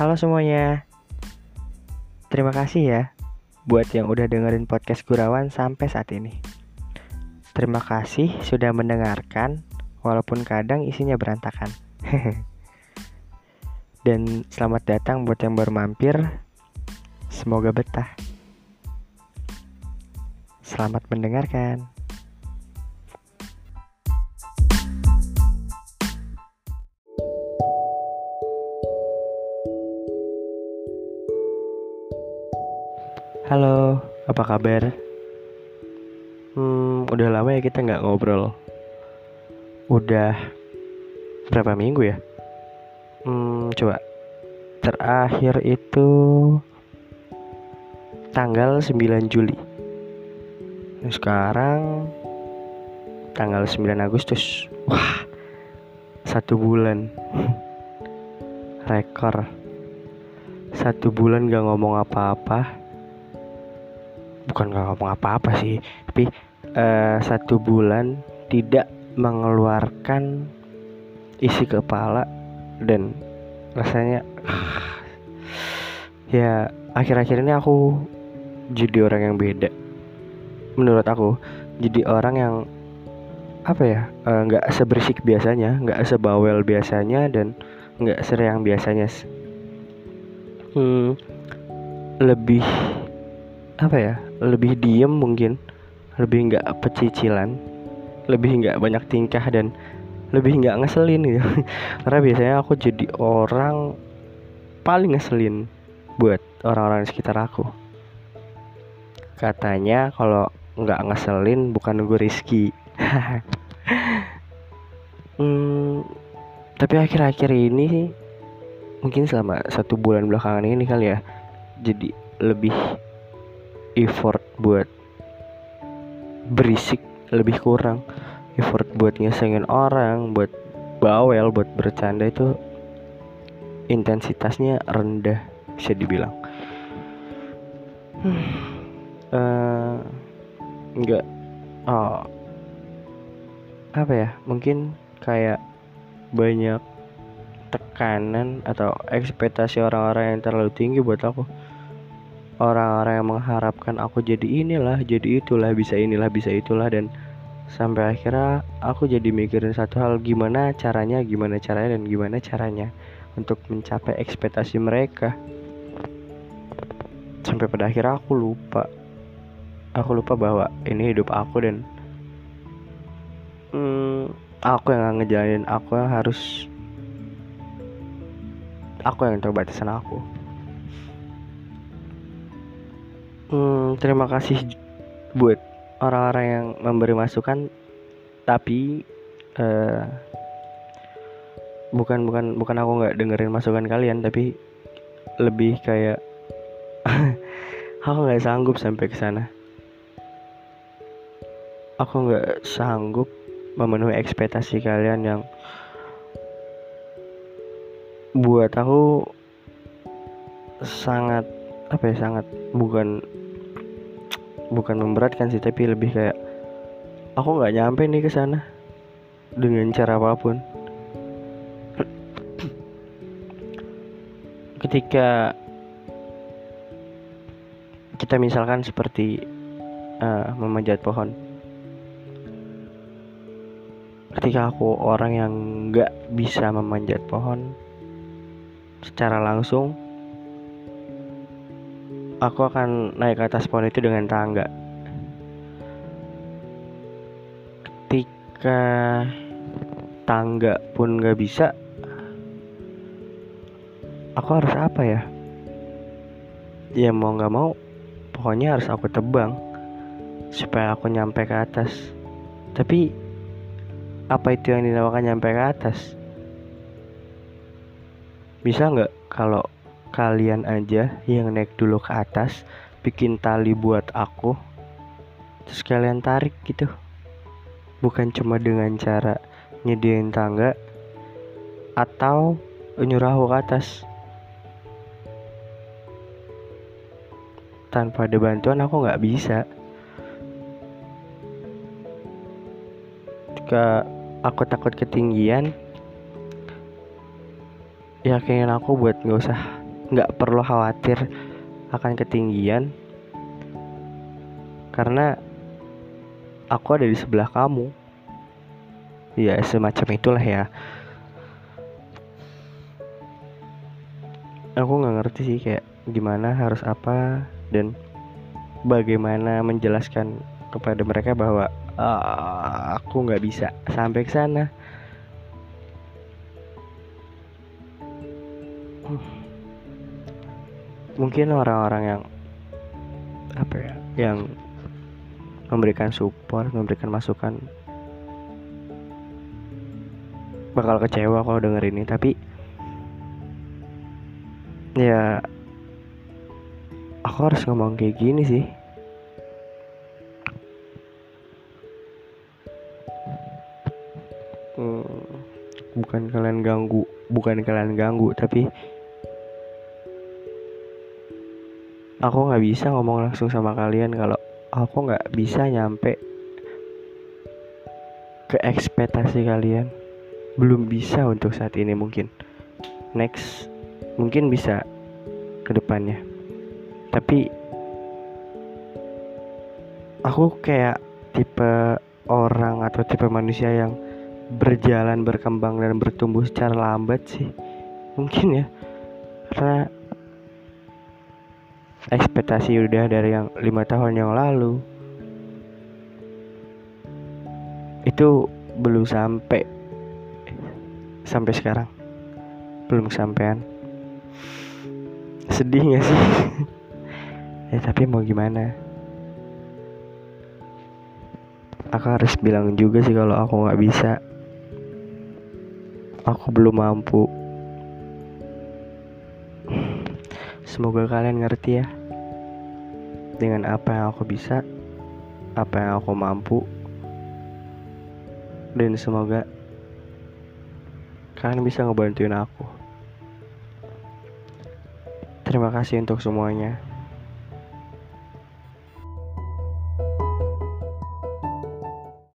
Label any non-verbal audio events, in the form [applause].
Halo semuanya. Terima kasih ya buat yang udah dengerin podcast Gurawan sampai saat ini. Terima kasih sudah mendengarkan walaupun kadang isinya berantakan. [laughs] Dan selamat datang buat yang baru mampir. Semoga betah. Selamat mendengarkan. Halo, apa kabar? Hmm, udah lama ya kita nggak ngobrol. Udah berapa minggu ya? Hmm, coba. Terakhir itu tanggal 9 Juli. Sekarang tanggal 9 Agustus. Wah, satu bulan. [laughs] Rekor. Satu bulan gak ngomong apa-apa bukan gak ngomong apa-apa sih tapi uh, satu bulan tidak mengeluarkan isi kepala dan rasanya [sighs] ya akhir-akhir ini aku jadi orang yang beda. Menurut aku jadi orang yang apa ya eh, nggak uh, seberisik biasanya nggak sebawel biasanya dan nggak seriang biasanya hmm, lebih apa ya lebih diem mungkin lebih nggak pecicilan lebih nggak banyak tingkah dan lebih nggak ngeselin gitu. [laughs] Karena biasanya aku jadi orang paling ngeselin buat orang-orang di sekitar aku. Katanya kalau nggak ngeselin bukan gue Rizky. [laughs] Hmm, tapi akhir-akhir ini mungkin selama satu bulan belakangan ini kali ya jadi lebih effort buat berisik lebih kurang. Effort buat ngesengin orang buat bawel buat bercanda itu intensitasnya rendah bisa dibilang. [sighs] Hmm, uh, enggak oh apa ya mungkin kayak banyak tekanan atau ekspektasi orang-orang yang terlalu tinggi buat aku orang-orang yang mengharapkan aku jadi inilah jadi itulah bisa inilah bisa itulah dan sampai akhirnya aku jadi mikirin satu hal gimana caranya gimana caranya dan gimana caranya untuk mencapai ekspektasi mereka. Sampai pada akhirnya aku lupa. Aku lupa bahwa ini hidup aku dan hmm, aku yang ngejalanin aku yang harus aku yang coba batasan aku hmm, terima kasih buat orang-orang yang memberi masukan. Tapi uh, bukan bukan bukan aku nggak dengerin masukan kalian tapi lebih kayak [laughs] aku nggak sanggup sampai ke sana. Aku nggak sanggup memenuhi ekspektasi kalian yang buat aku sangat apa ya sangat bukan bukan memberatkan sih tapi lebih kayak aku nggak nyampe nih ke sana dengan cara apa pun. Ketika kita misalkan seperti uh, memanjat pohon. Ketika aku orang yang nggak bisa memanjat pohon secara langsung aku akan naik ke atas pohon itu dengan tangga. Ketika tangga pun gak bisa, aku harus apa ya? Ya mau gak mau, pokoknya harus aku tebang supaya aku nyampe ke atas. Tapi apa itu yang dinamakan nyampe ke atas? Bisa nggak kalau kalian aja yang naik dulu ke atas bikin tali buat aku terus kalian tarik gitu. Bukan cuma dengan cara nyediain tangga atau nyuruh aku ke atas. Tanpa ada bantuan aku nggak bisa. Jika aku takut ketinggian ya keinginan aku buat nggak usah nggak perlu khawatir akan ketinggian. Karena aku ada di sebelah kamu. Ya semacam itulah ya. Aku nggak ngerti sih kayak gimana harus apa dan bagaimana menjelaskan kepada mereka bahwa uh, aku nggak bisa sampai ke sana mungkin orang-orang yang apa ya yang memberikan support memberikan masukan bakal kecewa kalau denger ini. Tapi ya aku harus ngomong kayak gini sih. Hmm, bukan kalian ganggu bukan kalian ganggu tapi aku nggak bisa ngomong langsung sama kalian kalau aku nggak bisa nyampe ke ekspektasi kalian. Belum bisa untuk saat ini mungkin. Next mungkin bisa ke depannya. Tapi aku kayak tipe orang atau tipe manusia yang berjalan berkembang dan bertumbuh secara lambat sih. Mungkin ya. Karena ekspektasi udah dari yang lima tahun yang lalu. Itu belum sampai sampai sekarang. Belum kesampaian sedih gak sih? [laughs] Ya tapi mau gimana? Aku harus bilang juga sih kalau aku nggak bisa. Aku belum mampu semoga kalian ngerti ya. Dengan apa yang aku bisa apa yang aku mampu. Dan semoga kalian bisa ngebantuin aku. Terima kasih untuk semuanya.